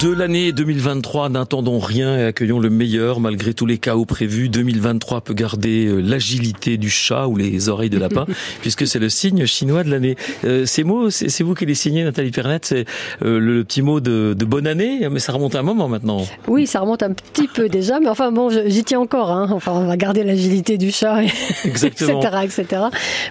De l'année 2023, n'attendons rien et accueillons le meilleur malgré tous les chaos prévus. 2023 peut garder euh, l'agilité du chat ou les oreilles de lapin, puisque c'est le signe chinois de l'année. Euh, ces mots, c'est vous qui les signez, Nathalie Pernet, c'est euh, le petit mot de, bonne année, mais ça remonte à un moment maintenant. Oui, ça remonte un petit peu déjà, mais enfin bon, j'y tiens encore. Hein. Enfin, on va garder l'agilité du chat, etc., etc.,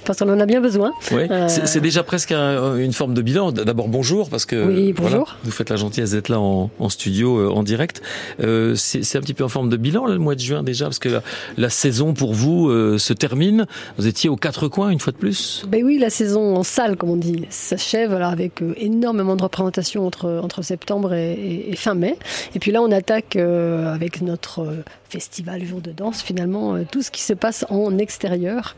parce qu'on en a bien besoin. Oui. C'est déjà presque une forme de bilan. D'abord bonjour, parce que oui, bonjour. vous faites la gentillesse d'être là en en, studio, euh, en direct. Euh, c'est un petit peu en forme de bilan le mois de juin déjà, parce que la, saison pour vous euh, se termine. Vous étiez aux quatre coins une fois de plus. Ben oui, la saison en salle, comme on dit, s'achève alors avec énormément de représentations entre entre septembre et, fin mai. Et puis là, on attaque avec notre festival jour de danse, finalement, tout ce qui se passe en extérieur.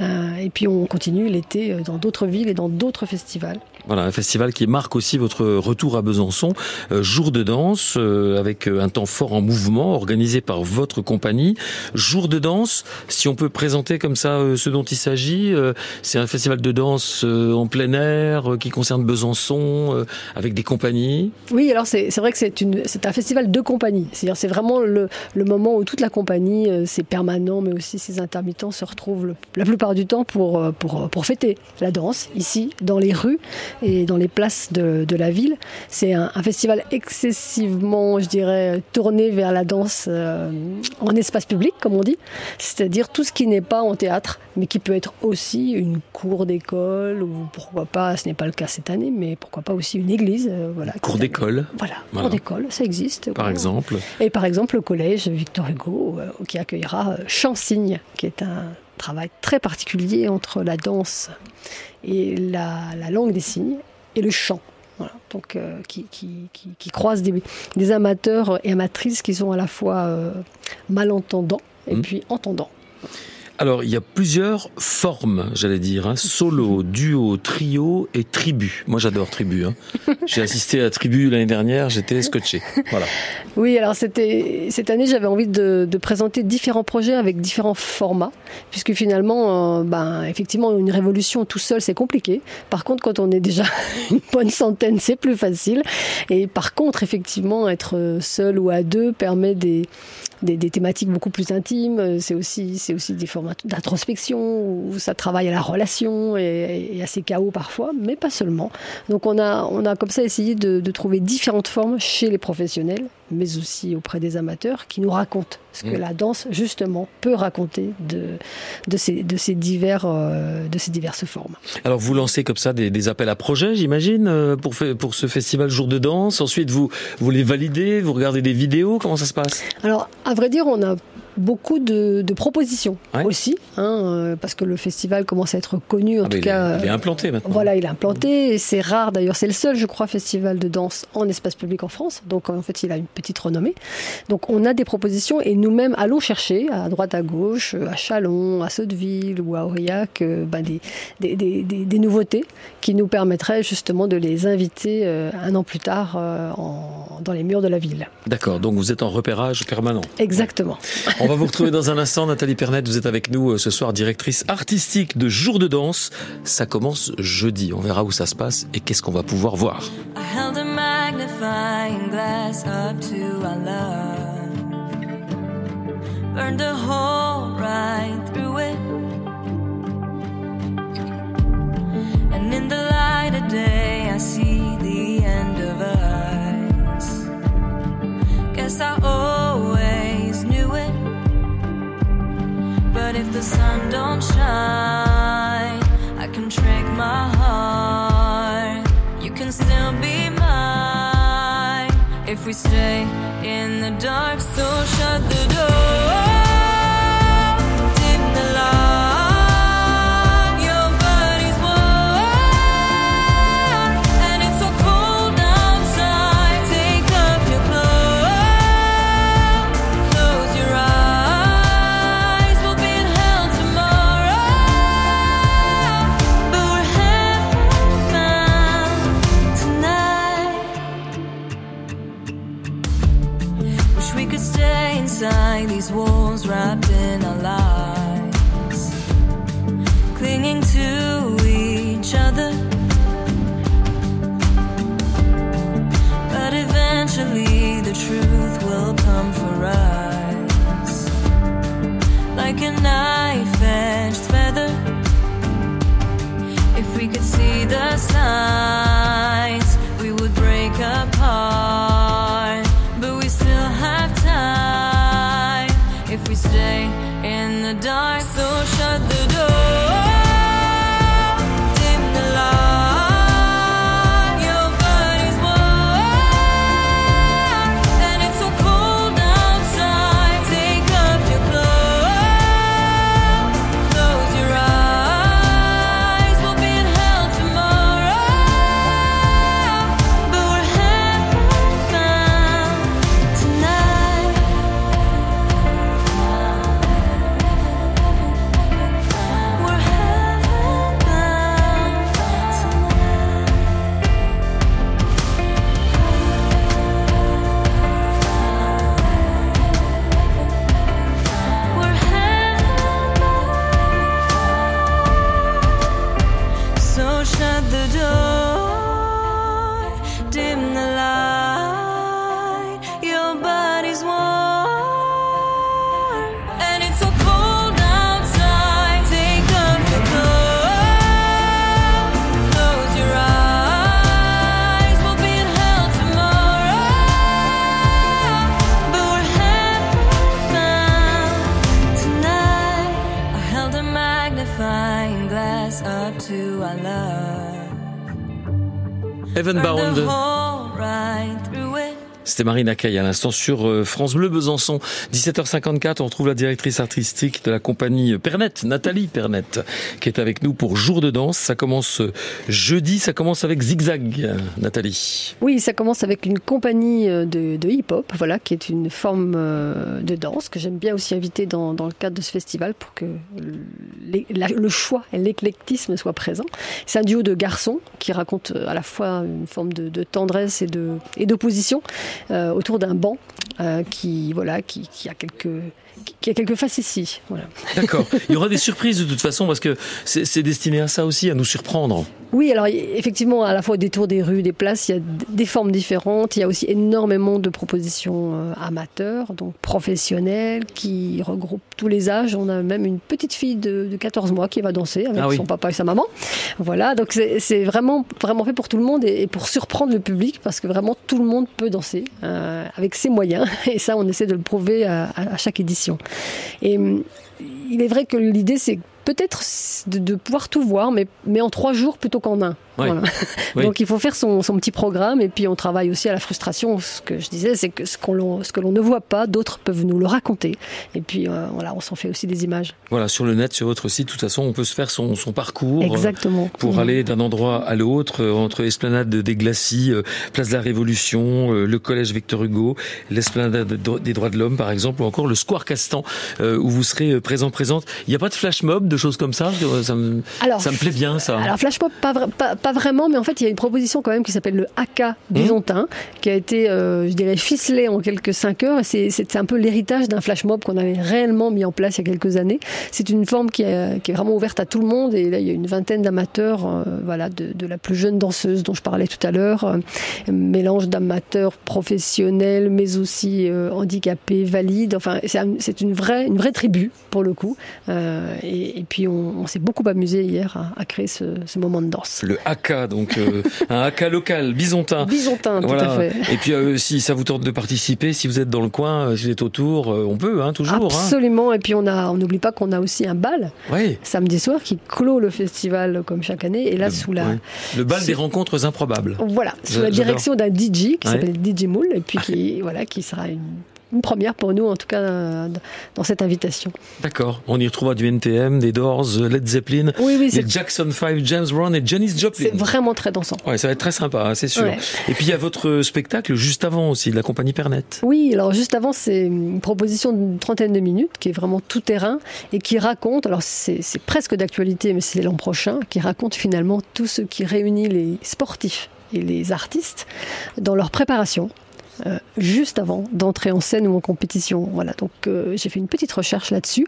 et puis on continue l'été dans d'autres villes et dans d'autres festivals. Voilà, un festival qui marque aussi votre retour à Besançon, euh, jour de danse euh, avec euh, un temps fort en mouvement organisé par votre compagnie. Jour de danse, si on peut présenter comme ça ce dont il s'agit, c'est un festival de danse en plein air qui concerne Besançon avec des compagnies? Oui, alors c'est vrai que c'est un festival de compagnie. C'est-à-dire c'est vraiment le, le, moment où toute la compagnie, ses permanents, mais aussi ses intermittents se retrouvent la plupart du temps pour, pour, pour fêter la danse ici dans les rues et dans les places de, de la ville. C'est un, festival excessivement, je dirais, tourné vers la danse euh, en espace public, comme on dit, c'est-à-dire tout ce qui n'est pas en théâtre, mais qui peut être aussi une cour d'école, ou pourquoi pas, ce n'est pas le cas cette année, mais pourquoi pas aussi une église. Euh, voilà, cour d'école Voilà, cour d'école, ça existe. Par exemple Et par exemple, le collège Victor Hugo, euh, qui accueillera Chansigne, qui est un travail très particulier entre la danse et la, langue des signes et le chant. donc, euh, qui, qui, qui, croisent des, des, amateurs et amatrices qui sont à la fois euh, malentendants et mmh. puis entendants. Alors, il y a plusieurs formes, j'allais dire, hein. solo, duo, trio et tribu. Moi, j'adore tribu. Hein. J'ai assisté à tribu l'année dernière, j'étais scotché. Voilà. Oui, alors c'était cette année, j'avais envie de, présenter différents projets avec différents formats, puisque finalement, euh, ben, effectivement, une révolution tout seul, c'est compliqué. Par contre, quand on est déjà une bonne centaine, c'est plus facile. Et par contre, effectivement, être seul ou à deux permet des, des, thématiques beaucoup plus intimes. C'est aussi, c'est aussi des formats d'introspection où ça travaille à la relation et, à ses chaos parfois, mais pas seulement. Donc on a, on a comme ça essayé de trouver différentes formes chez les professionnels mais aussi auprès des amateurs, qui nous racontent ce que mm. la danse, justement, peut raconter de, de, ces, de, ces, divers, euh, de ces diverses formes. Alors, vous lancez comme ça des, des appels à projets, j'imagine, euh, pour, pour ce festival Jour de danse. Ensuite, vous, vous les validez, vous regardez des vidéos, comment ça se passe? Alors, à vrai dire, on a beaucoup de, propositions aussi, hein, euh, parce que le festival commence à être connu en ah, tout cas. il est implanté maintenant. Voilà, il est implanté. C'est rare d'ailleurs, c'est le seul, je crois, festival de danse en espace public en France. Donc en fait, il a une petite renommée. Donc on a des propositions et nous-mêmes allons chercher à droite, à gauche, à Chalon, à Sotteville ou à Aurillac, euh, ben, des, des, des, des, nouveautés qui nous permettraient justement de les inviter euh, un an plus tard en, dans les murs de la ville. D'accord. Donc vous êtes en repérage permanent. Exactement. On va vous retrouver dans un instant. Nathalie Pernet, vous êtes avec nous euh, ce soir, directrice artistique de Jour de danse. Ça commence jeudi. On verra où ça se passe et qu'est-ce qu'on va pouvoir voir. If we stay in the dark. So shut the door. Truth will come for us like a knife edged feather. If we could see the signs, we would break apart. But we still have time if we stay in the dark. So shut the heaven bound. C'était Marina Caille à l'instant sur euh, France Bleu Besançon. 17h54, on retrouve la directrice artistique de la compagnie Pernette, Nathalie Pernette, qui est avec nous pour Jour de danse. Ça commence euh, jeudi, ça commence avec Zigzag, Nathalie. Oui, ça commence avec une compagnie euh, de, hip-hop, voilà, qui est une forme de danse que j'aime bien aussi inviter dans, le cadre de ce festival pour que le, choix et l'éclectisme soient présents. C'est un duo de garçons qui raconte à la fois une forme de, tendresse et de et d'opposition autour d'un banc euh, qui voilà qui, qui a quelques qui, qui a quelques facéties. Voilà. D'accord. Il y aura des surprises de toute façon parce que c'est destiné à ça aussi, à nous surprendre. Oui, alors y- effectivement, à la fois au détour des rues, des places, il y a des formes différentes. Il y a aussi énormément de propositions euh, amateurs, donc professionnelles, qui regroupent tous les âges. On a même une petite fille de, de 14 mois qui va danser avec Ah oui. son papa et sa maman. Voilà, donc c'est vraiment, vraiment fait pour tout le monde et, et pour surprendre le public, parce que vraiment tout le monde peut danser euh, avec ses moyens. Et ça, on essaie de le prouver à chaque édition. Et hum, il est vrai que l'idée, c'est peut-être de, pouvoir tout voir, mais en trois jours plutôt qu'en un. Ouais. Voilà. Oui. Donc il faut faire son, son petit programme et puis on travaille aussi à la frustration. Ce que je disais, c'est que ce, que l'on ne voit pas, d'autres peuvent nous le raconter. Et puis euh, voilà, on s'en fait aussi des images. Voilà, sur le net, sur votre site, de toute façon, on peut se faire son, son parcours. euh, Exactement. pour Mhm. aller d'un endroit à l'autre, euh, entre Esplanade des Glacis, Place de la Révolution, le Collège Victor Hugo, l'Esplanade des droits de l'homme, par exemple, ou encore le Square Castan, où vous serez présent, présente. Il n'y a pas de flash mob, de choses comme ça? Ça me, Alors, ça me plaît bien, ça. Alors Flash Mob, pas, vra- pas, pas vraiment, mais en fait il y a une proposition quand même qui s'appelle le AK byzantin, qui a été, euh, je dirais, ficelé en quelques cinq heures. Et C'est un peu l'héritage d'un Flash Mob qu'on avait réellement mis en place il y a quelques années. C'est une forme qui est, qui est vraiment ouverte à tout le monde. Et là il y a une vingtaine d'amateurs, euh, voilà, de, la plus jeune danseuse dont je parlais tout à l'heure, euh, mélange d'amateurs professionnels, mais aussi handicapés, valides. Enfin, c'est un- c'est une vraie, une vraie tribu pour le coup. Et, puis on, s'est beaucoup amusé hier à, créer ce, moment de danse. Le haka, donc euh, un haka local, bisontin. Byzantin, tout à fait. Et puis, euh, si ça vous tente de participer, si vous êtes dans le coin, euh, si vous êtes autour, on peut, hein, toujours. Hein. Absolument. Et puis on a, on n'oublie pas qu'on a aussi un bal samedi soir qui clôt le festival comme chaque année. Et là, Le- sous la. Le bal des rencontres improbables. voilà, sous la direction d'un DJ qui Ouais. s'appelle DJ Moule et puis qui, voilà, qui sera une, une première pour nous, en tout cas, euh, dans cette invitation. D'accord. On y retrouvera du NTM, des Doors, euh, Led Zeppelin, Oui, les Jackson 5, James Brown et Janis Joplin. c'est vraiment très dansant. Ouais, ça va être très sympa, hein, c'est sûr. Ouais. Et puis il y a votre spectacle juste avant aussi, de la compagnie Pernette. Oui, alors juste avant, c'est une proposition d'une trentaine de minutes qui est vraiment tout terrain et qui raconte, alors c'est presque d'actualité, mais c'est l'an prochain, qui raconte finalement tout ce qui réunit les sportifs et les artistes dans leur préparation. Euh, juste avant d'entrer en scène ou en compétition. Voilà, donc euh, j'ai fait une petite recherche là-dessus,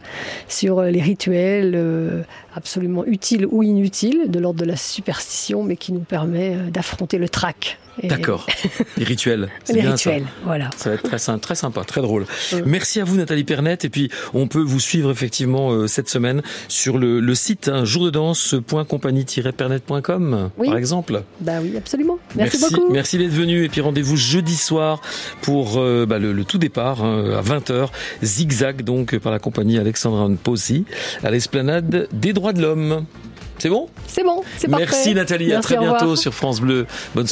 sur euh, les rituels absolument utiles ou inutiles, de l'ordre de la superstition, mais qui nous permet d'affronter le trac. D'accord. Les rituels. C'est Les bien ça. rituels, voilà. Ça va être très, sympa, très sympa, très drôle. Merci à vous Nathalie Pernet et puis on peut vous suivre effectivement euh, cette semaine sur le, le site hein, jourdedance.compagnie-pernet.com Oui. par exemple. Bah oui, absolument. Merci, beaucoup. merci d'être venu et puis rendez-vous jeudi soir pour euh, bah, le, le tout départ hein, à 20h, zigzag donc par la compagnie Alexandra Possi à l'esplanade des droits de l'homme. C'est bon? C'est bon, c'est parfait. Merci Nathalie, à très bientôt sur France Bleu. Bonne